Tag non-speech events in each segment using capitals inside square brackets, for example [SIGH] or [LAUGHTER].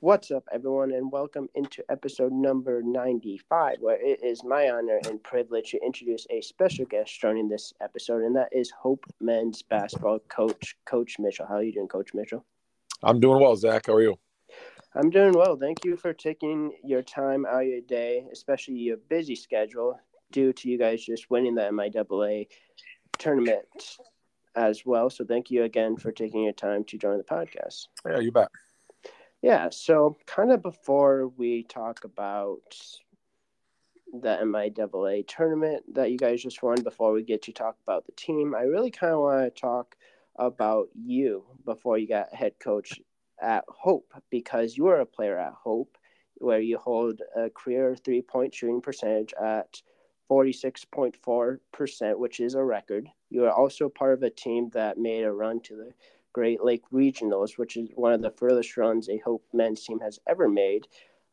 What's up, everyone, and welcome into episode number 95, where it is my honor and privilege to introduce a special guest joining this episode, and that is Hope men's basketball coach, Coach Mitchell. How are you doing, Coach Mitchell? I'm doing well, Zach. How are you? I'm doing well. Thank you for taking your time out of your day, especially your busy schedule, due to you guys just winning the MIAA tournament as well. So thank you again for taking your time to join the podcast. Yeah, you bet. Yeah, so kind of before we talk about the MIAA tournament that you guys just won, before we get to talk about the team, I really kind of want to talk about you before you got head coach at Hope because you were a player at Hope where you hold a career three point shooting percentage at 46.4%, which is a record. You are also part of a team that made a run to the Great Lake Regionals, which is one of the furthest runs a Hope men's team has ever made.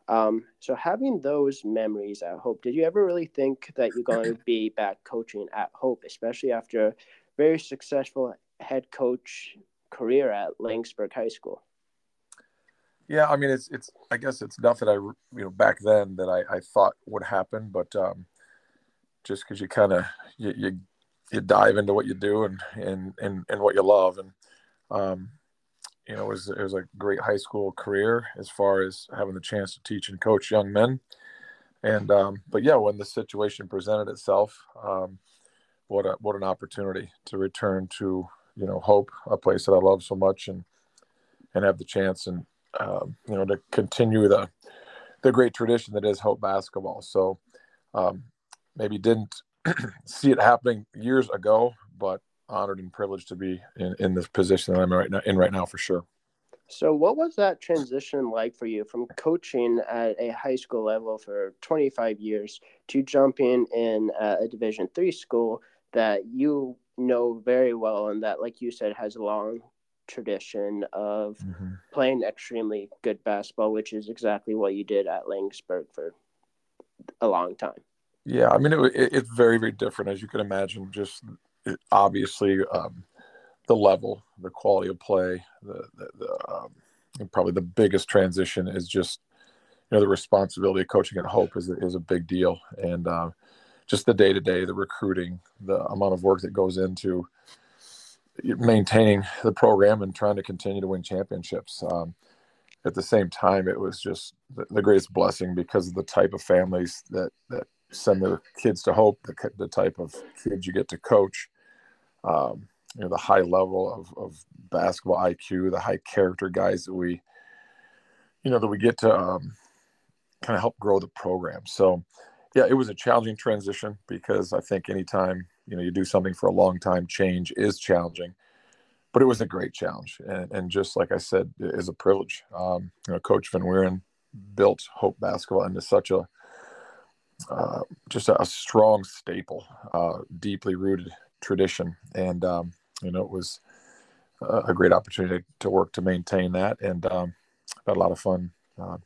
Um, so having those memories at Hope, did you ever really think that you're going to be back coaching at Hope, especially after a very successful head coach career at Laingsburg High School? Yeah, I mean, it's it's. I guess it's nothing I you know back then that I, I thought would happen, but um, just because you kind of you, you you dive into what you do and and and, and what you love, and um, you know, it was it was a great high school career as far as having the chance to teach and coach young men. And um, but yeah, when the situation presented itself, um, what a what an opportunity to return to you know Hope, a place that I love so much, and and have the chance and um, you know to continue the the great tradition that is Hope basketball. So um, maybe didn't [CLEARS THROAT] see it happening years ago, but honored and privileged to be in, in this position that I'm right now in right now for sure. So, what was that transition like for you from coaching at a high school level for 25 years to jumping in a Division three school that you know very well and that, like you said, has a long tradition of mm-hmm. playing extremely good basketball, which is exactly what you did at Laingsburg for a long time. Yeah, I mean, it, it, it's very, very different, as you can imagine. Just obviously, um, the level, the quality of play, the, the, the um, probably the biggest transition is just you know the responsibility of coaching at Hope is is a big deal, and uh, just the day to day, the recruiting, the amount of work that goes into maintaining the program and trying to continue to win championships. Um, at the same time, it was just the, the, greatest blessing because of the type of families that that send their kids to Hope, the, the type of kids you get to coach, um, you know, the high level of, of basketball IQ, the high character guys that we, you know, that we get to um, kind of help grow the program. So, yeah, it was a challenging transition because I think anytime you know you do something for a long time, change is challenging. But it was a great challenge, and, and just like I said, it is a privilege. Um, you know, Coach Van Wieren built Hope basketball into such a uh, just a, a, strong staple, uh, deeply rooted tradition, and um, you know it was a, great opportunity to work to maintain that, and um, had a lot of fun uh,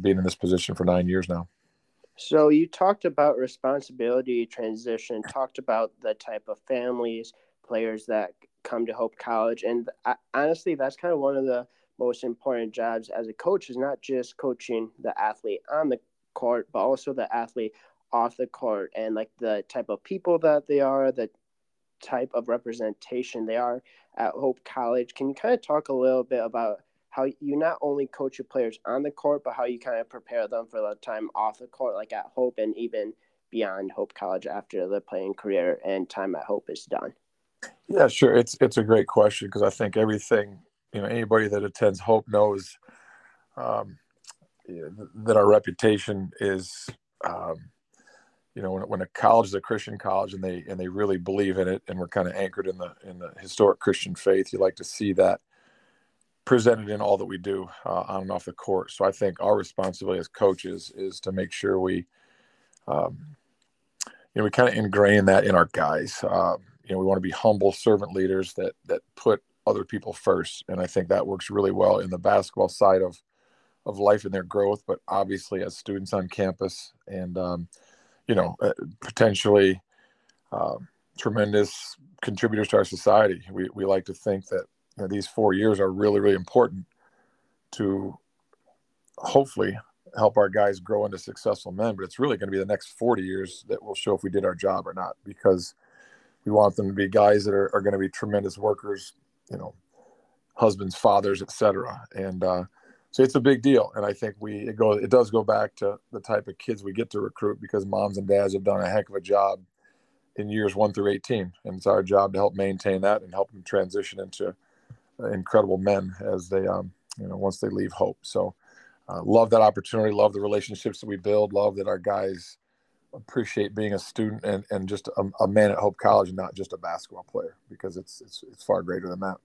being in this position for nine years now. So you talked about responsibility transition, talked about the type of families, players that come to Hope College, and honestly, that's kind of one of the most important jobs as a coach is not just coaching the athlete on the court, but also the athlete off the court and like the type of people that they are, the type of representation they are at Hope College. Can you kind of talk a little bit about how you not only coach your players on the court, but how you kind of prepare them for the time off the court, like at Hope and even beyond Hope College after the playing career and time at Hope is done? Yeah, sure. It's it's a great question because I think everything you know anybody that attends Hope knows um, that our reputation is um, you know when, when a college is a christian college and they and they really believe in it and we're kind of anchored in the in the historic christian faith you like to see that presented in all that we do uh, on and off the court. So i think our responsibility as coaches is to make sure we um, you know we kind of ingrain that in our guys. Um, you know we want to be humble servant leaders that that put other people first. And i think that works really well in the basketball side of of life and their growth, but obviously as students on campus and, um, you know, uh, potentially uh, tremendous contributors to our society. We, we like to think that you know, these four years are really, really important to hopefully help our guys grow into successful men. But it's really going to be the next 40 years that will show if we did our job or not, because we want them to be guys that are, are going to be tremendous workers, you know, husbands, fathers, etc. And uh, so it's a big deal. And I think we it goes it does go back to the type of kids we get to recruit because moms and dads have done a heck of a job in years one through 18, and it's our job to help maintain that and help them transition into incredible men as they um, you know once they leave Hope. So uh, love that opportunity. Love the relationships that we build. Love that our guys appreciate being a student and, and just a, a man at Hope College and not just a basketball player because it's, it's it's far greater than that.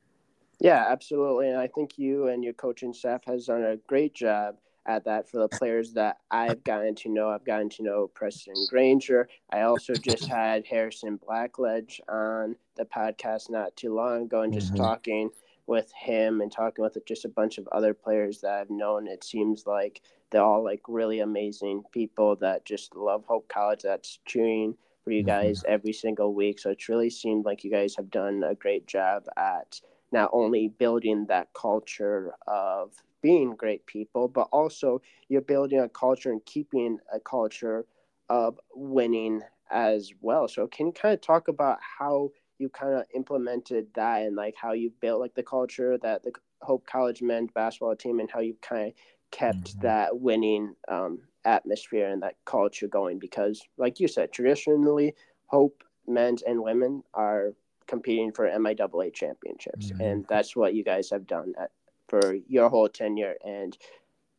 Yeah, absolutely. And I think you and your coaching staff has done a great job at that for the players that I've gotten to know. I've gotten to know Preston Granger. I also just had Harrison Blackledge on the podcast not too long ago and just mm-hmm. talking with him and talking with just a bunch of other players that I've known. It seems like they're all like really amazing people that just love Hope College. That's cheering for you mm-hmm. guys mm-hmm. every single week. So it's really seemed like you guys have done a great job at not only building that culture of being great people, but also you're building a culture and keeping a culture of winning as well. So can you kind of talk about how you kind of implemented that and like how you built like the culture that the Hope College men's basketball team and how you kind of kept mm-hmm. that winning um, atmosphere and that culture going because like you said traditionally Hope men's and women are competing for MIAA championships, mm-hmm. and that's what you guys have done at, for your whole tenure and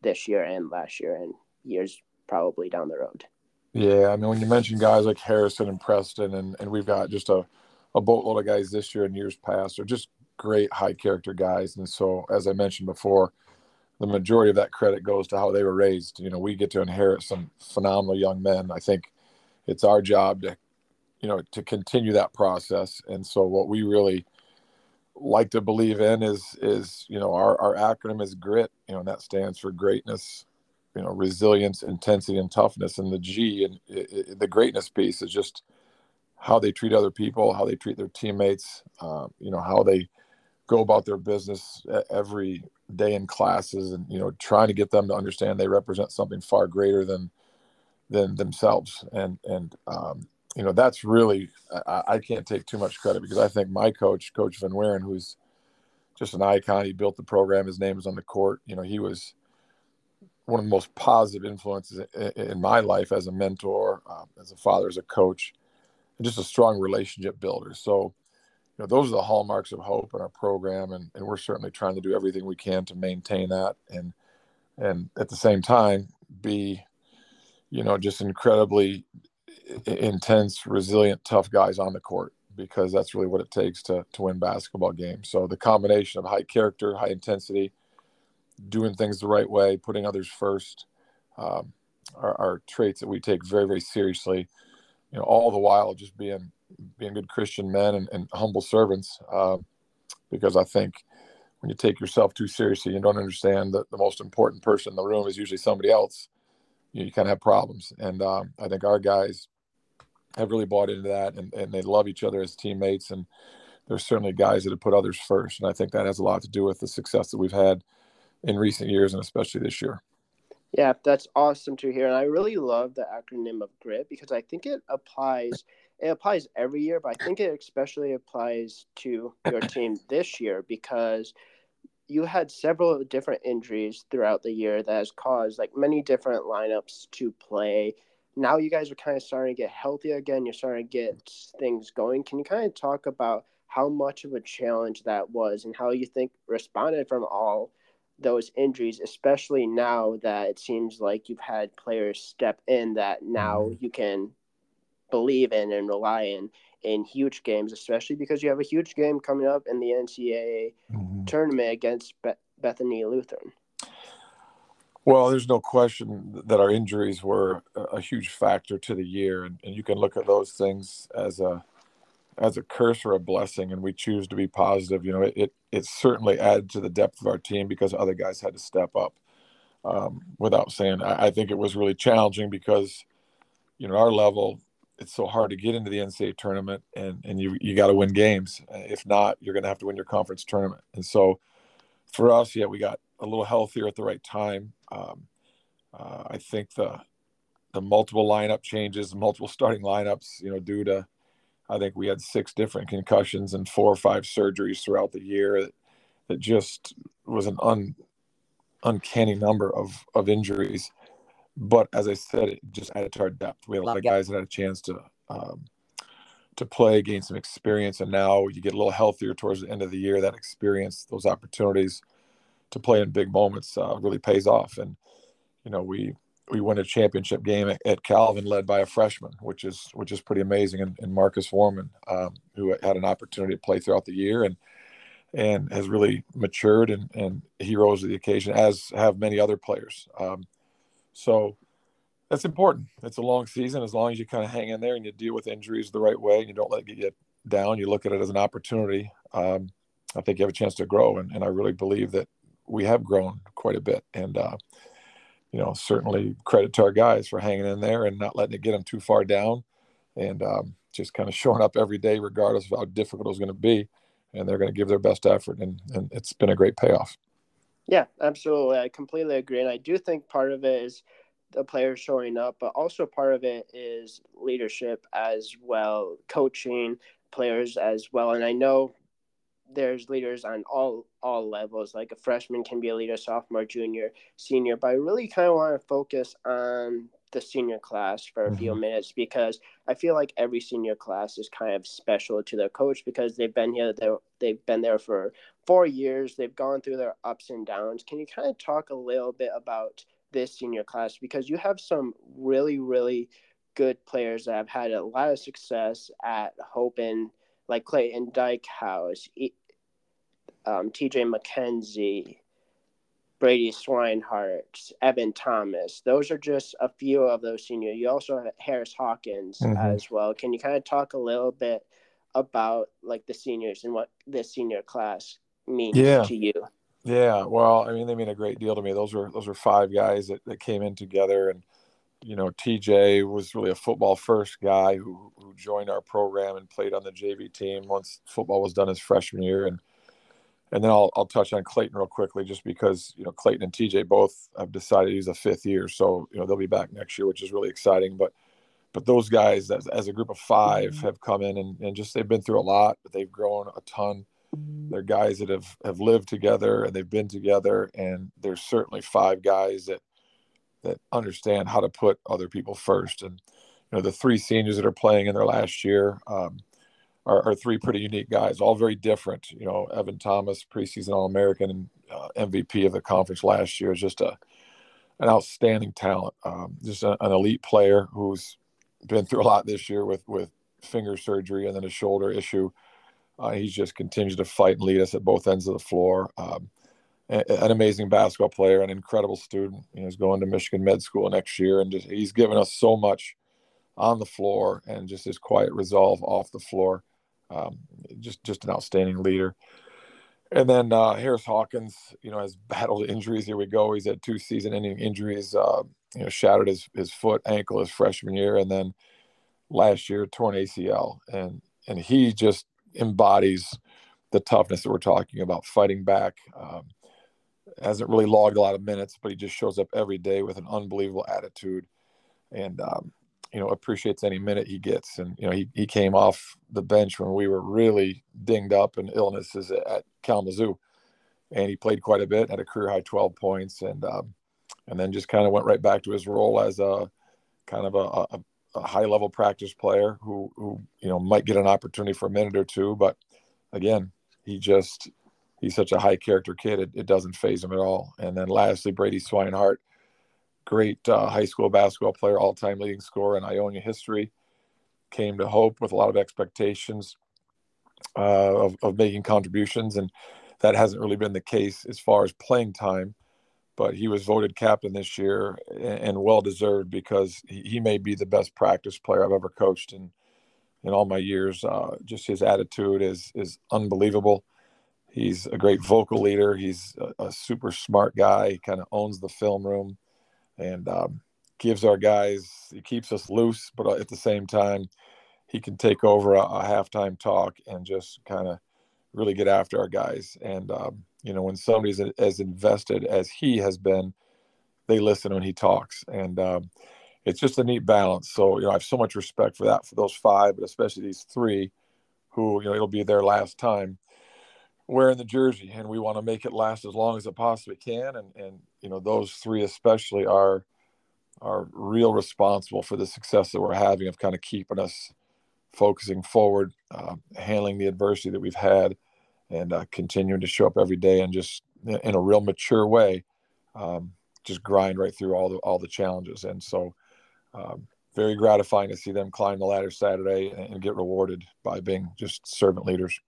this year and last year and years probably down the road. Yeah, I mean, when you mention guys like Harrison and Preston, and, and we've got just a, a boatload of guys this year and years past, are just great high character guys. And so, as I mentioned before, the majority of that credit goes to how they were raised. You know, we get to inherit some phenomenal young men. I think it's our job to you know to continue that process. And so what we really like to believe in is is you know our, our acronym is grit you know and that stands for greatness you know resilience intensity and toughness. And the g and it, it, the greatness piece is just how they treat other people how they treat their teammates um, you know how they go about their business every day in classes and you know trying to get them to understand they represent something far greater than than themselves. And and um, you know, that's really I, I, can't take too much credit because I think my coach, Coach Van Wieren, who's just an icon, he built the program. His name is on the court. You know, he was one of the most positive influences in, in my life as a mentor, um, as a father, as a coach, and just a strong relationship builder. So, you know, those are the hallmarks of hope in our program, and, and we're certainly trying to do everything we can to maintain that, and and at the same time be, you know, just incredibly intense, resilient, tough guys on the court because that's really what it takes to to win basketball games. So the combination of high character, high intensity, doing things the right way, putting others first, um, are, are, traits that we take very very seriously. You know, all the while just being being good Christian men and, and humble servants. Uh, because I think when you take yourself too seriously, you don't understand that the most important person in the room is usually somebody else. You, you kind of have problems, and um, I think our guys have really bought into that and, and they love each other as teammates. And there's certainly guys that have put others first. And I think that has a lot to do with the success that we've had in recent years and especially this year. Yeah, that's awesome to hear. And I really love the acronym of GRIT because I think it applies it applies every year, but I think it especially applies to your [LAUGHS] team this year because you had several different injuries throughout the year that has caused like many different lineups to play now you guys are kind of starting to get healthy again. You're starting to get things going. Can you kind of talk about how much of a challenge that was and how you think responded from all those injuries, especially now that it seems like you've had players step in that now mm-hmm. you can believe in and rely in in huge games, especially because you have a huge game coming up in the NCAA mm-hmm. tournament against Be- Bethany Lutheran. Well, there's no question that our injuries were a huge factor to the year, and, and you can look at those things as a as a curse or a blessing, and we choose to be positive. You know, it it, it certainly added to the depth of our team because other guys had to step up. Um, without saying, I, I think it was really challenging because, you know, our level, it's so hard to get into the NCAA tournament, and and you you got to win games. If not, you're going to have to win your conference tournament. And so, for us, yeah, we got a little healthier at the right time. Um, Uh, I think the the multiple lineup changes, multiple starting lineups, you know, due to I think we had six different concussions and four or five surgeries throughout the year. That, that just was an un, uncanny number of of injuries. But as I said, it just added to our depth. We had a lot of guys that had a chance to um, to play, gain some experience, and now you get a little healthier towards the end of the year. That experience, those opportunities to play in big moments, uh, really pays off. And you know, we we won a championship game at, at, Calvin, led by a freshman, which is which is pretty amazing. And, and Marcus Warman, um, who had an opportunity to play throughout the year and and has really matured and and he rose to the occasion, as have many other players. Um, so that's important. It's a long season. As long as you kind of hang in there and you deal with injuries the right way and you don't let it get down, you look at it as an opportunity. Um, I think you have a chance to grow, and, and I really believe that we have grown quite a bit. And uh, you know, certainly credit to our guys for hanging in there and not letting it get them too far down, and um, just kind of showing up every day, regardless of how difficult it's going to be. And they're going to give their best effort, and, and it's been a great payoff. Yeah, absolutely. I completely agree. And I do think part of it is the players showing up, but also part of it is leadership as well, coaching players as well. And I know there's leaders on all all levels. Like a freshman can be a leader, sophomore, junior, senior. But I really kind of want to focus on the senior class for a mm-hmm. few minutes because I feel like every senior class is kind of special to their coach because they've been here. They've been there for four years. They've gone through their ups and downs. Can you kind of talk a little bit about this senior class because you have some really really good players that have had a lot of success at Hope and like Clayton Dykehouse, um, T.J. McKenzie, Brady Swinehart, Evan Thomas. Those are just a few of those seniors. You also have Harris Hawkins mm-hmm. as well. Can you kind of talk a little bit about like the seniors and what this senior class means yeah. to you? Yeah, well, I mean, they mean a great deal to me. Those were those were five guys that, that came in together, and you know, TJ was really a football first guy who who joined our program and played on the JV team once football was done his freshman year, and and then I'll I'll touch on Clayton real quickly, just because you know Clayton and TJ both have decided he's a fifth year, so you know they'll be back next year, which is really exciting. But but those guys, as, as a group of 5 mm-hmm. have come in and, and just they've been through a lot, but they've grown a ton they're guys that have, have lived together and they've been together. And there's certainly five guys that that understand how to put other people first. And you know, the three seniors that are playing in their last year um, are, are, three pretty unique guys, all very different. You know, Evan Thomas, preseason All American and uh, MVP of the conference last year, is just a an outstanding talent. Um, just a, an elite player who's been through a lot this year with with finger surgery and then a shoulder issue. Uh, he's just continues to fight and lead us at both ends of the floor. Um, an amazing basketball player, an incredible student. he's going to Michigan Med School next year, and just he's given us so much on the floor and just his quiet resolve off the floor. Um, just just an outstanding leader. And then uh, Harris Hawkins, you know, has battled injuries. Here we go. He's had two season-ending injuries. Uh, you know, shattered his his foot, ankle his freshman year, and then last year torn ACL. And and he just embodies the toughness that we're talking about, fighting back. Um, hasn't really logged a lot of minutes, but he just shows up every day with an unbelievable attitude, and um, you know appreciates any minute he gets. And you know he he came off the bench when we were really dinged up and illnesses at Kalamazoo, and he played quite a bit, had a career high 12 points, and um, and then just kind of went right back to his role as a kind of a, a a high level practice player who who you know might get an opportunity for a minute or two, but again, he just he's such a high character kid. It, it doesn't faze him at all. And then lastly, Brady Swinehart, great uh, high school basketball player, all time leading scorer in Ionia history, came to Hope with a lot of expectations uh, of, of making contributions, and that hasn't really been the case as far as playing time but he was voted captain this year and well deserved because he may be the best practice player I've ever coached in in all my years. Uh, just his attitude is is unbelievable. He's a great vocal leader. He's a, a super smart guy. He kind of owns the film room and um, gives our guys. He keeps us loose, but at the same time, he can take over a, a halftime talk and just kind of really get after our guys. And um, you know, when somebody's as invested as he has been they listen when he talks, and um, it's just a neat balance. So you know, I have so much respect for that for those five, but especially these three, who you know it'll be their last time wearing the jersey, and we want to make it last as long as it possibly can. And and you know, those three especially are are real responsible for the success that we're having of kind of keeping us focusing forward, uh, handling the adversity that we've had, and uh, continuing to show up every day and just in a real mature way, um, just grind right through all the all the challenges. And so, um, very gratifying to see them climb the ladder Saturday and, and get rewarded by being just servant leaders.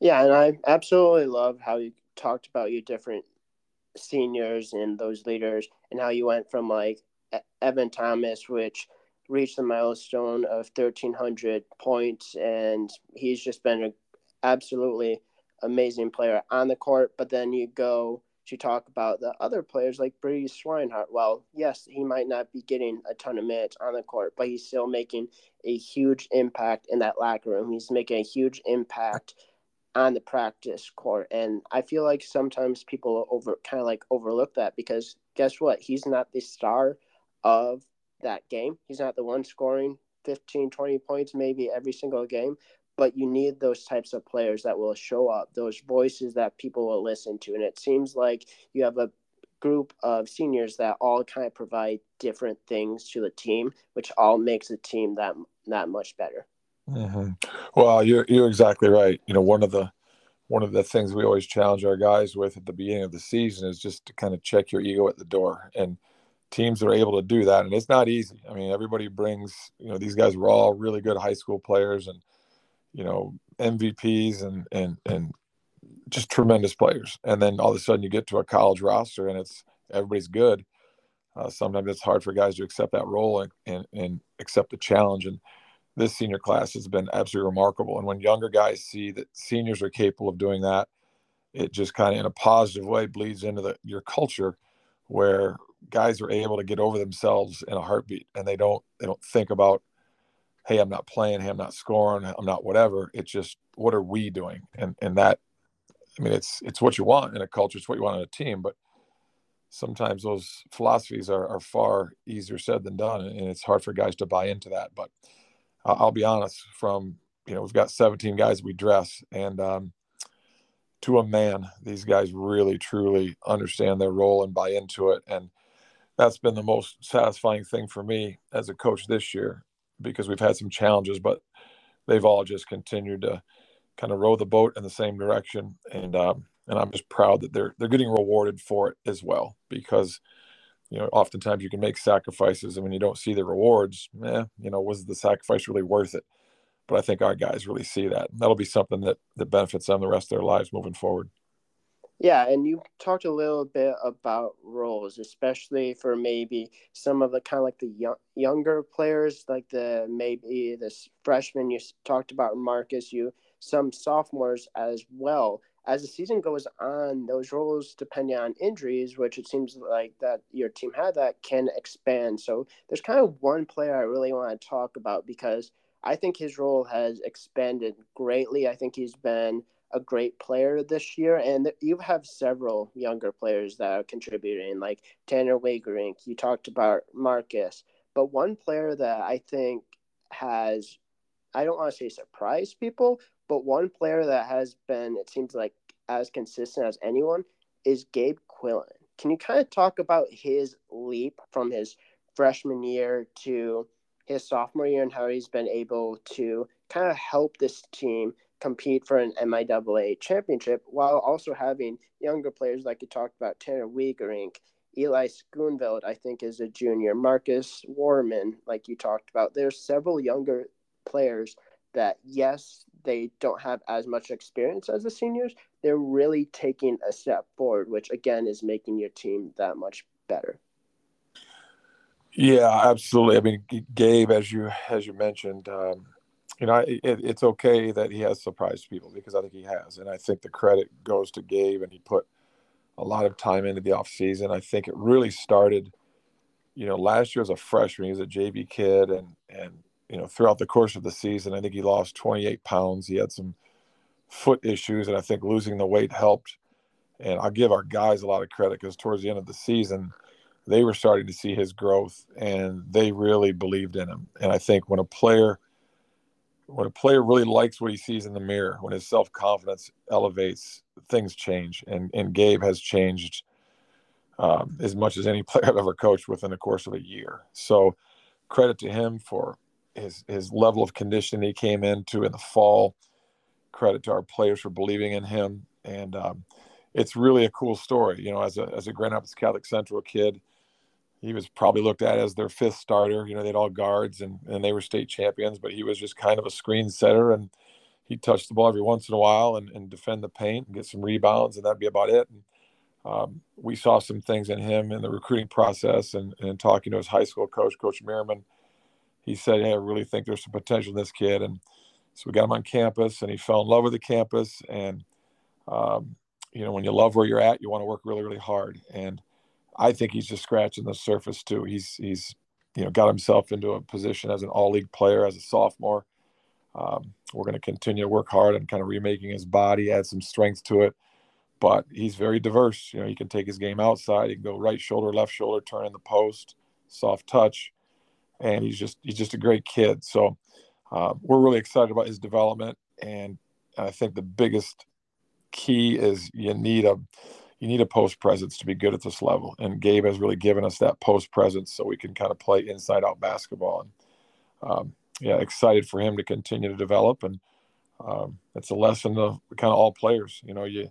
Yeah, and I absolutely love how you talked about your different seniors and those leaders, and how you went from like Evan Thomas, which reached the milestone of 1,300 points, and he's just been an absolutely amazing player on the court. But then you go to talk about the other players like Brady Swinehart. Well, yes, he might not be getting a ton of minutes on the court, but he's still making a huge impact in that locker room. He's making a huge impact on the practice court. And I feel like sometimes people over kind of like overlook that because guess what? He's not the star of that game. He's not the one scoring 15, 20 points maybe every single game, but you need those types of players that will show up, those voices that people will listen to. And it seems like you have a group of seniors that all kind of provide different things to the team, which all makes the team that that much better. Mm-hmm. Well, you're you're exactly right. You know, one of the one of the things we always challenge our guys with at the beginning of the season is just to kind of check your ego at the door. And teams are able to do that and it's not easy. I mean everybody brings you know these guys were all really good high school players and you know mvps and and and just tremendous players. And then all of a sudden you get to a college roster and it's everybody's good. Uh, sometimes it's hard for guys to accept that role and, and, and accept the challenge. And this senior class has been absolutely remarkable. And when younger guys see that seniors are capable of doing that it just kind of in a positive way bleeds into the, your culture where guys are able to get over themselves in a heartbeat and they don't they don't think about hey i'm not playing. Hey i'm not scoring. I'm not whatever. It's just what are we doing? And and that i mean it's it's what you want in a culture. It's what you want in a team. But sometimes those philosophies are, are far easier said than done and it's hard for guys to buy into that. But i'll be honest from you know we've got 17 guys we dress and um, to a man these guys really truly understand their role and buy into it and that's been the most satisfying thing for me as a coach this year because we've had some challenges, but they've all just continued to kind of row the boat in the same direction. And um, and I'm just proud that they're they're getting rewarded for it as well because you know oftentimes you can make sacrifices and when you don't see the rewards, eh, you know, was the sacrifice really worth it? But I think our guys really see that. And that'll be something that that benefits them the rest of their lives moving forward. Yeah, and you talked a little bit about roles, especially for maybe some of the kind of like the young, younger players, like the maybe this freshman you talked about, Marcus. You some sophomores as well. As the season goes on, those roles, depending on injuries, which it seems like that your team had, that can expand. So there's kind of one player I really want to talk about because I think his role has expanded greatly. I think he's been a great player this year, and you have several younger players that are contributing, like Tanner Wagerink. You talked about Marcus, but one player that I think has, I don't want to say surprised people, but one player that has been, it seems like, as consistent as anyone is Gabe Quillen. Can you kind of talk about his leap from his freshman year to his sophomore year and how he's been able to kind of help this team compete for an MIAA championship while also having younger players like you talked about, Tanner Wegerink, Eli Schoonveld, I think is a junior, Marcus Warman, like you talked about. There's several younger players that, yes, they don't have as much experience as the seniors. They're really taking a step forward, which again is making your team that much better. Yeah, absolutely. I mean, Gabe, as you as you mentioned, um, you know, it, it's okay that he has surprised people because I think he has, and I think the credit goes to Gabe, and he put a lot of time into the off season. I think it really started, you know, last year as a freshman, he was a JV kid, and and you know, throughout the course of the season, I think he lost 28 pounds. He had some foot issues, and I think losing the weight helped. And I'll give our guys a lot of credit because towards the end of the season, they were starting to see his growth and they really believed in him. And I think when a player when a player really likes what he sees in the mirror, when his self confidence elevates, things change. And and Gabe has changed um, as much as any [LAUGHS] player I've ever coached within the course of a year. So credit to him for his his level of conditioning he came into in the fall. Credit to our players for believing in him, and um, it's really a cool story. You know, as a as a Grand Rapids Catholic Central kid, he was probably looked at as their fifth starter. You know, they had all guards and, and they were state champions, but he was just kind of a screen setter and he touched the ball every once in a while and, and defend the paint and get some rebounds, and that'd be about it. And, um, we saw some things in him in the recruiting process and, and talking to his high school coach, Coach Merriman. He said, Hey, I really think there's some potential in this kid. And so we got him on campus and he fell in love with the campus. And, um, you know, when you love where you're at, you want to work really, really hard. And I think he's just scratching the surface too. He's he's you know got himself into a position as an all league player as a sophomore. Um, we're going to continue to work hard on kind of remaking his body, add some strength to it. But he's very diverse. You know, he can take his game outside. He can go right shoulder, left shoulder, turn in the post, soft touch, and he's just he's just a great kid. So uh, we're really excited about his development. And I think the biggest key is you need a you need a post presence to be good at this level. And Gabe has really given us that post presence so we can kind of play inside out basketball. And um, yeah, excited for him to continue to develop. And um, it's a lesson to kind of all players. You know, you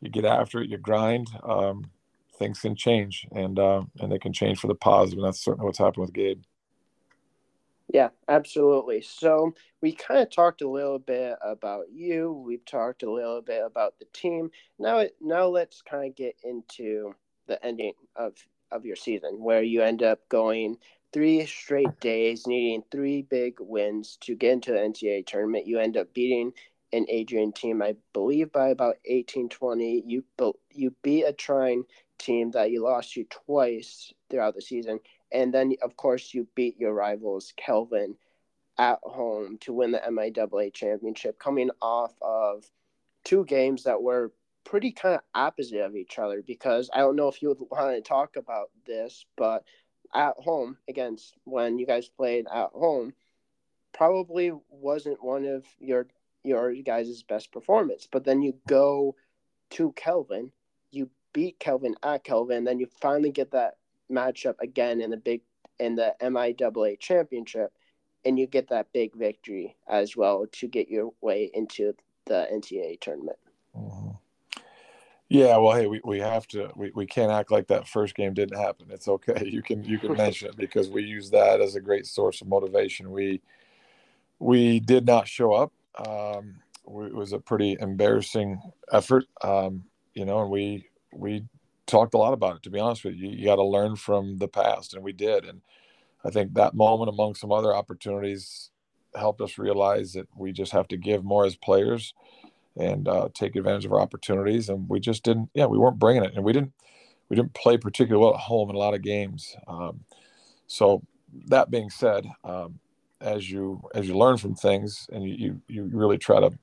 you get after it, you grind. Um, things can change, and uh, and they can change for the positive. And that's certainly what's happened with Gabe. Yeah, absolutely. So we kind of talked a little bit about you. We've talked a little bit about the team. Now, now let's kind of get into the ending of of your season, where you end up going three straight days, needing three big wins to get into the NCAA tournament. You end up beating an Adrian team, I believe, by about 18-20. You you beat a Trine team that you lost to twice throughout the season and then of course you beat your rivals Calvin at home to win the MIAA championship, coming off of two games that were pretty kind of opposite of each other. Because I don't know if you would [LAUGHS] want to talk about this, but at home against when you guys played at home, probably wasn't one of your your guys' best performance. But then you go to Calvin, you beat Calvin at Calvin, then you finally get that matchup again in the big in the MIAA championship, and you get that big victory as well to get your way into the NCAA tournament. Mm-hmm. Yeah, well, hey, we, we have to we, we can't act like that first game didn't happen. It's okay. [LAUGHS] You can you can mention it because we use that as a great source of motivation. We we did not show up. Um, it was a pretty embarrassing effort, um, you know, and we we talked a lot about it. To be honest with you, you got to learn from the past, and we did. And I think that moment, among some other opportunities, helped us realize that we just have to give more as players and uh, take advantage of our opportunities. And we just didn't. Yeah, we weren't bringing it, and we didn't. We didn't play particularly well at home in a lot of games. Um, so that being said, um, as you as you learn from things and you, you you really try to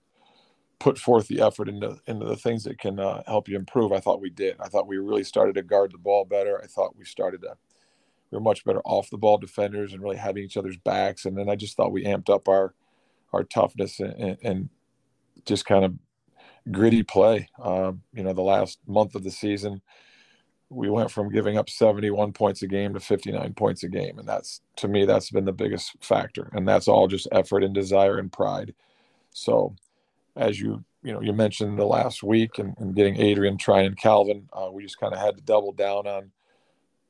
put forth the effort into into the things that can uh, help you improve. I thought we did. I thought we really started to guard the ball better. I thought we started to we were much better off the ball defenders and really having each other's backs. And then I just thought we amped up our our toughness and, and just kind of gritty play. Um, you know, the last month of the season, we went from giving up 71 points a game to 59 points a game, and that's to me that's been the biggest factor. And that's all just effort and desire and pride. So as you you know you mentioned the last week and, and getting Adrian, Trine, and Calvin, uh, we just kind of had to double down on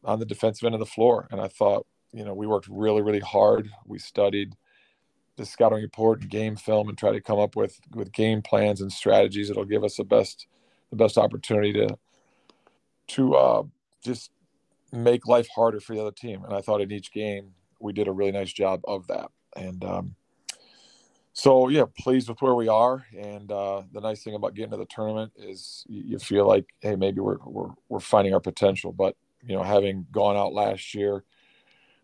on the defensive end of the floor. And I thought you know we worked really really hard. We studied the scouting report and game film and try to come up with with game plans and strategies that'll give us the best the best opportunity to to uh, just make life harder for the other team. And I thought in each game we did a really nice job of that. And um, so yeah, pleased with where we are. And uh, the nice thing about getting to the tournament is you, feel like, hey, maybe we're, we're we're finding our potential. But you know, having gone out last year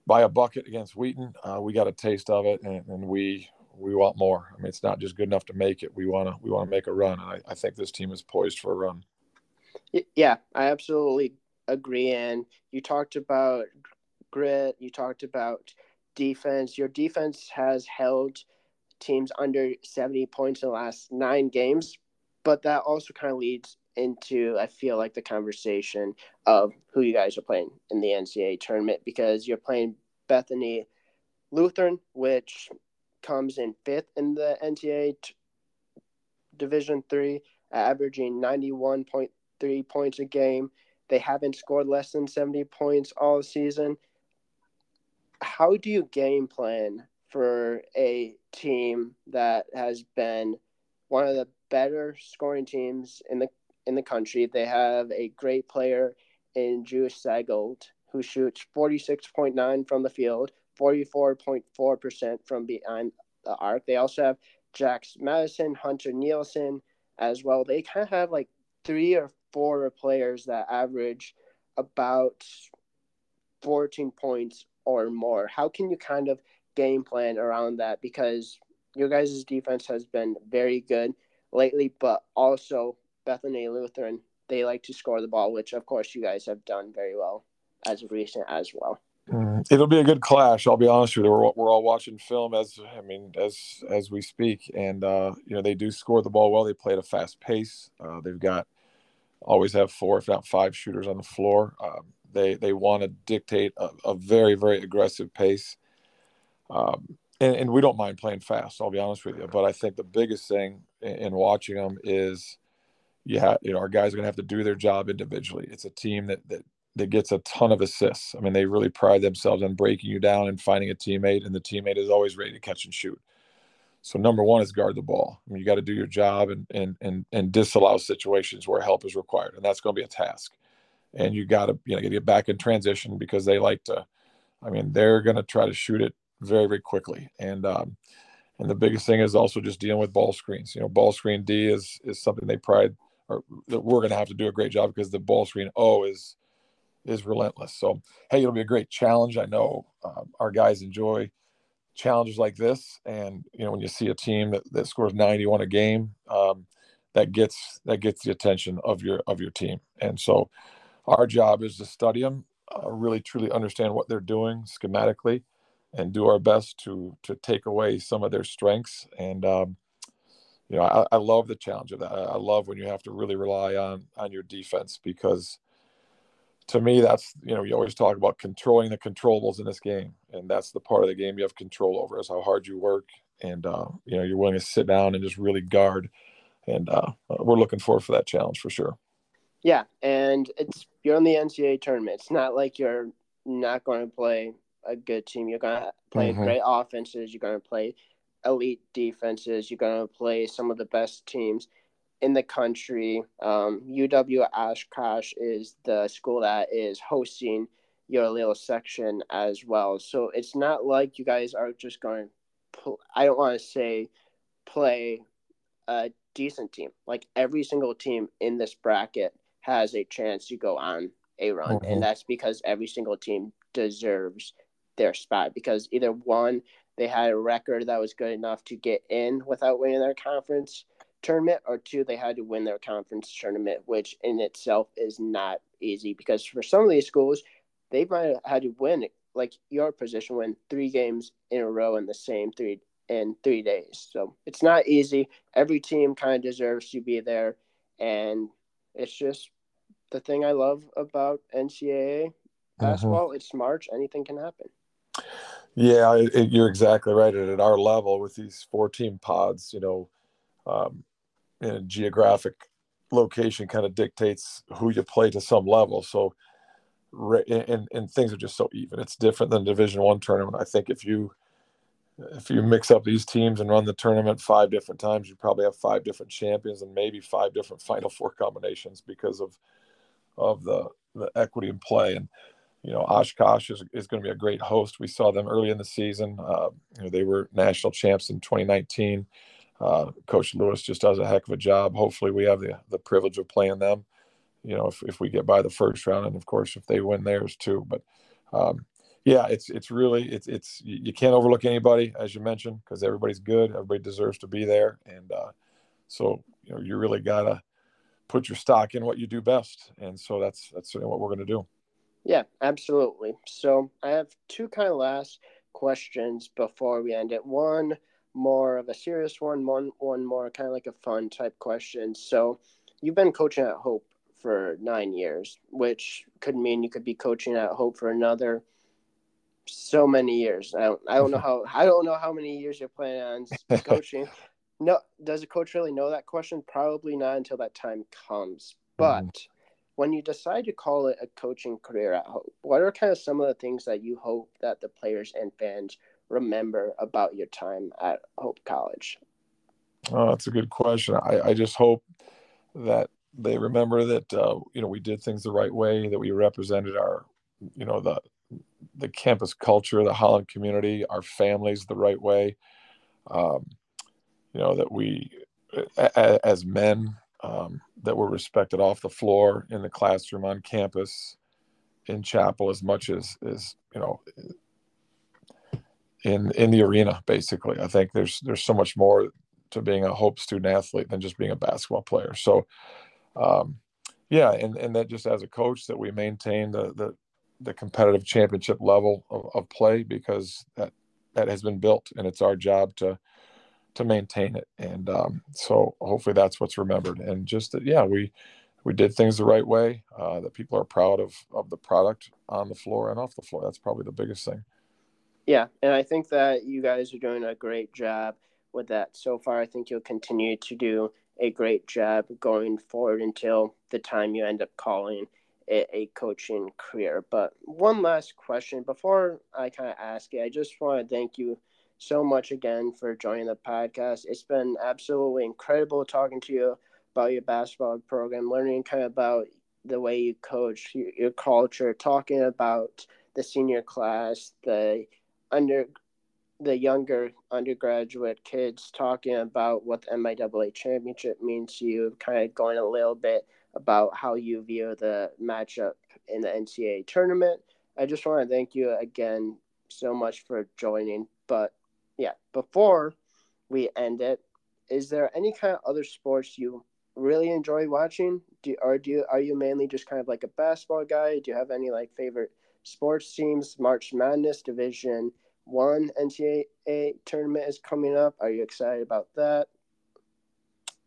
by a bucket against Wheaton, uh, we got a taste of it, and, and, we we want more. I mean, it's not just good enough to make it. We want to we want to make a run. And I, I think this team is poised for a run. Yeah, I absolutely agree. And you talked about grit. You talked about defense. Your defense has held teams under 70 points in the last nine games, but that also kind of leads into I feel like the conversation of who you guys are playing in the NCAA tournament because you're playing Bethany Lutheran, which comes in fifth in the NCAA t- Division Three, averaging 91.3 points a game. They haven't scored less than 70 points all season. How do you game plan for a team that has been one of the better scoring teams in the in the country. They have a great player in Jewish Seigold who shoots 46.9 from the field, 44.4% from behind the arc. They also have Jax Madison, Hunter Nielsen as well. They kind of have like three or four players that average about 14 points or more. How can you kind of game plan around that? Because your guys' defense has been very good lately, but also Bethany Lutheran, they like to score the ball, which of course you guys have done very well as of recent as well. Mm, it'll be a good clash. I'll be honest with you. We're, we're all watching film as I mean as as we speak, and uh, you know they do score the ball well. They play at a fast pace. Uh, they've got always have four, if not five, shooters on the floor. Um, they they want to dictate a, a, very very aggressive pace, um, and, and, we don't mind playing fast. I'll be honest with you. But I think the biggest thing in, in watching them is you have you know our guys are going to have to do their job individually. It's a team that that that gets a ton of assists. I mean, they really pride themselves on breaking you down and finding a teammate, and the teammate is always ready to catch and shoot. So number one is guard the ball. I mean, you got to do your job and and and and disallow situations where help is required, and that's going to be a task. And you got to you know get back in transition because they like to. I mean, they're going to try to shoot it very very quickly, and um, and the biggest thing is also just dealing with ball screens. You know, ball screen D is is something they pride or that we're going to have to do a great job because the ball screen O is is relentless. So hey, it'll be a great challenge. I know um, our guys enjoy challenges like this, and you know when you see a team that, that scores 91 a game, um, that gets that gets the attention of your of your team. And so our job is to study them, uh, really truly understand what they're doing schematically, and do our best to to take away some of their strengths. And um, you know, I, I love the challenge of that. I love when you have to really rely on on your defense because to me that's you know you always talk about controlling the controllables in this game and that's the part of the game you have control over is how hard you work. And uh, you know you're willing to sit down and just really guard. And uh, we're looking forward for that challenge for sure. Yeah and it's you're in the ncaa tournament. It's not like you're not going to play a good team you're going to play mm-hmm. great offenses you're going to play elite defenses. You're going to play some of the best teams in the country. Um, UW Oshkosh is the school that is hosting your little section as well. So it's not like you guys are just going to, I don't want to say play a decent team. Like every single team in this bracket has a chance to go on a run. Mm-hmm. And that's because every single team deserves their spot because either one, they had a record that was good enough to get in without winning their conference tournament, or two, they had to win their conference tournament, which in itself is not easy because for some of these schools, they might have had to win, like your position, win three games in a row in the same three in three days. So it's not easy. Every team kind of deserves to be there, and it's just the thing I love about NCAA mm-hmm. basketball. Mm-hmm. It's March; anything can happen. Yeah, it, it, you're exactly right. And at our level, with these four team pods, you know, um, geographic location kind of dictates who you play to some level. So, and, and things are just so even. It's different than Division One tournament. I think if you if you mix up these teams and run the tournament five different times, you probably have five different champions and maybe five different Final Four combinations because of of the the equity in play. And you know, Oshkosh is, is going to be a great host. We saw them early in the season. Uh, you know, they were national champs in 2019. Uh, Coach Lewis just does a heck of a job. Hopefully, we have the, the privilege of playing them. You know, if, if we get by the first round, and of course, if they win theirs too. But um, yeah, it's it's really it's it's you can't overlook anybody as you mentioned because everybody's good. Everybody deserves to be there, and uh, so you know you really gotta put your stock in what you do best, and so that's that's what we're going to do. Yeah, absolutely. So I have two kind of last questions before we end it. One more of a serious one, one one more kind of like a fun type question. So you've been coaching at Hope for nine years, which could mean you could be coaching at Hope for another so many years. I don't I don't know how I don't know how many years you're planning [LAUGHS] on coaching. No, does a coach really know that question? Probably not until that time comes. But mm-hmm. When you decide to call it a coaching career at Hope, what are kind of some of the things that you hope that the players and fans remember about your time at Hope College? Oh, that's a good question. I, I just hope that they remember that uh, you know we did things the right way, that we represented our you know the the campus culture, the Holland community, our families the right way. Um, you know that we, as men, um, that were respected off the floor, in the classroom, on campus, in chapel, as much as as you know, in in the arena. Basically, I think there's there's so much more to being a Hope student athlete than just being a basketball player. So, um, yeah, and and that just as a coach that we maintain the the the competitive championship level of, of play because that that has been built and it's our job to to maintain it. And um, so hopefully that's what's remembered. And just that yeah we we did things the right way uh, that people are proud of of the product on the floor and off the floor. That's probably the biggest thing. Yeah and i think that you guys are doing a great job with that. So far i think you'll continue to do a great job going forward until the time you end up calling a, a coaching career. But one last question before I kind of ask it, I just want to thank you so much again for joining the podcast. It's been absolutely incredible talking to you about your basketball program, learning kind of about the way you coach, your, culture, talking about the senior class, the under the younger undergraduate kids talking about what the MIAA championship means to you, kind of going a little bit about how you view the matchup in the NCAA tournament. I just want to thank you again so much for joining. But yeah, before we end it, is there any kind of other sports you really enjoy watching? Do or do you, are you mainly just kind of like a basketball guy? Do you have any like favorite sports teams? March Madness Division One NCAA tournament is coming up. Are you excited about that?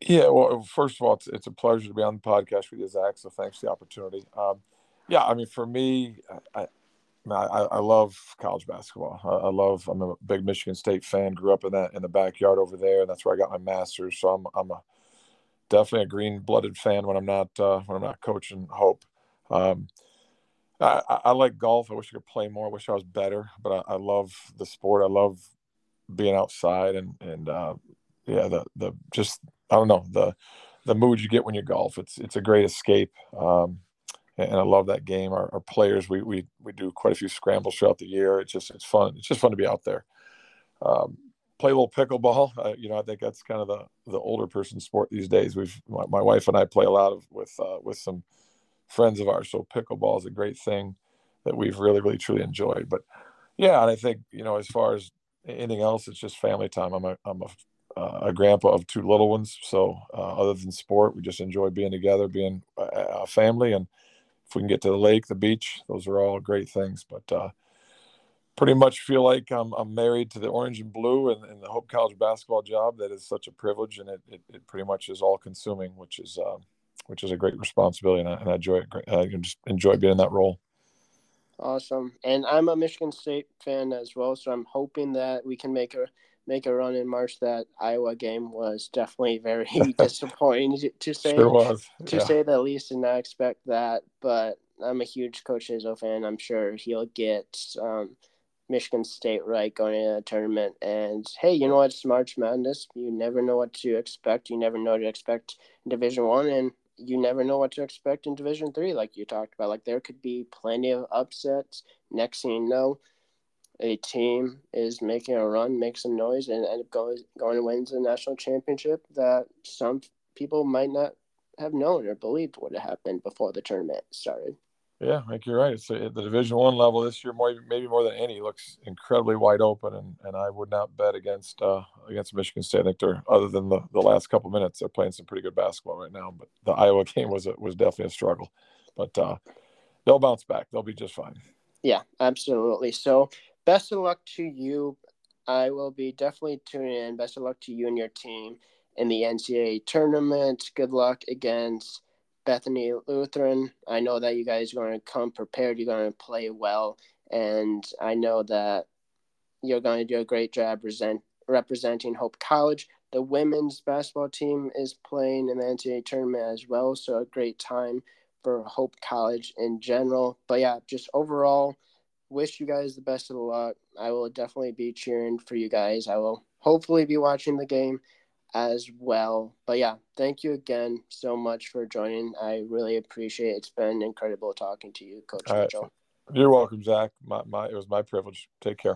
Yeah, well, first of all, it's, it's a pleasure to be on the podcast with you, Zach. So thanks for the opportunity. Um, yeah, I mean, for me, I, I, I love college basketball. I, I, love. I'm a big Michigan State fan. Grew up in that in the backyard over there, and that's where I got my master's. So I'm I'm a definitely a green blooded fan when I'm not uh, when I'm not coaching Hope. Um, I, I, like golf. I wish I could play more. I wish I was better, but I, I love the sport. I love being outside and and uh, yeah, the the just I don't know the the mood you get when you golf. It's it's a great escape, um, and I love that game. Our, our, players we we we do quite a few scrambles throughout the year. It's just it's fun. It's just fun to be out there. Um, play a little pickleball. Uh, you know, I think that's kind of the the older person sport these days. We've my, my wife and I play a lot of with uh, with some friends of ours. So pickleball is a great thing that we've really really truly enjoyed. But yeah, and I think you know as far as anything else, it's just family time. I'm a I'm a uh, a grandpa of two little ones. So uh, other than sport, we just enjoy being together, being a, a, family, and if we can get to the lake, the beach, those are all great things. But uh, pretty much feel like I'm, I'm married to the orange and blue and, and, the Hope College basketball job. That is such a privilege, and it, it, it pretty much is all consuming, which is uh, which is a great responsibility, and I, and I enjoy it. I just enjoy being in that role. Awesome, and I'm a Michigan State fan as well, so I'm hoping that we can make a make a run in March. That Iowa game was definitely very [LAUGHS] [LAUGHS] disappointing to say sure was. to say the least, and not expect that. But I'm a huge Coach Izzo fan. I'm sure he'll get um, Michigan State right going into the tournament. And hey, you know what? It's March Madness. You never know what to expect. You never know what to expect in Division One, and you never know what to expect in Division Three. Like you talked about, like there could be plenty of upsets. Next thing you know a team is making a run, makes some noise, and end up going going to win the national championship that some people might not have known or believed would have happened before the tournament started. Yeah, I think you're right. It's a, the Division One level this year, more maybe more than any, looks incredibly wide open, and, and I would not bet against uh, against Michigan State. I think they're other than the, the last couple minutes, they're playing some pretty good basketball right now. But the Iowa game was a, was definitely a struggle, but uh, they'll bounce back. They'll be just fine. Yeah, absolutely. So best of luck to you. I will be definitely tuning in. Best of luck to you and your team in the NCAA tournament. Good luck against Bethany Lutheran. I know that you guys are going to come prepared. You're going to play well, and I know that you're going to do a great job present, representing Hope College. The women's basketball team is playing in the NCAA tournament as well, so a great time for Hope College in general. But yeah, just overall, wish you guys the best of the luck. I will definitely be cheering for you guys. I will hopefully be watching the game as well. But yeah, thank you again so much for joining. I really appreciate it. It's been incredible talking to you, Coach Mitchell. You're welcome, Zach. My, my, it was my privilege. Take care.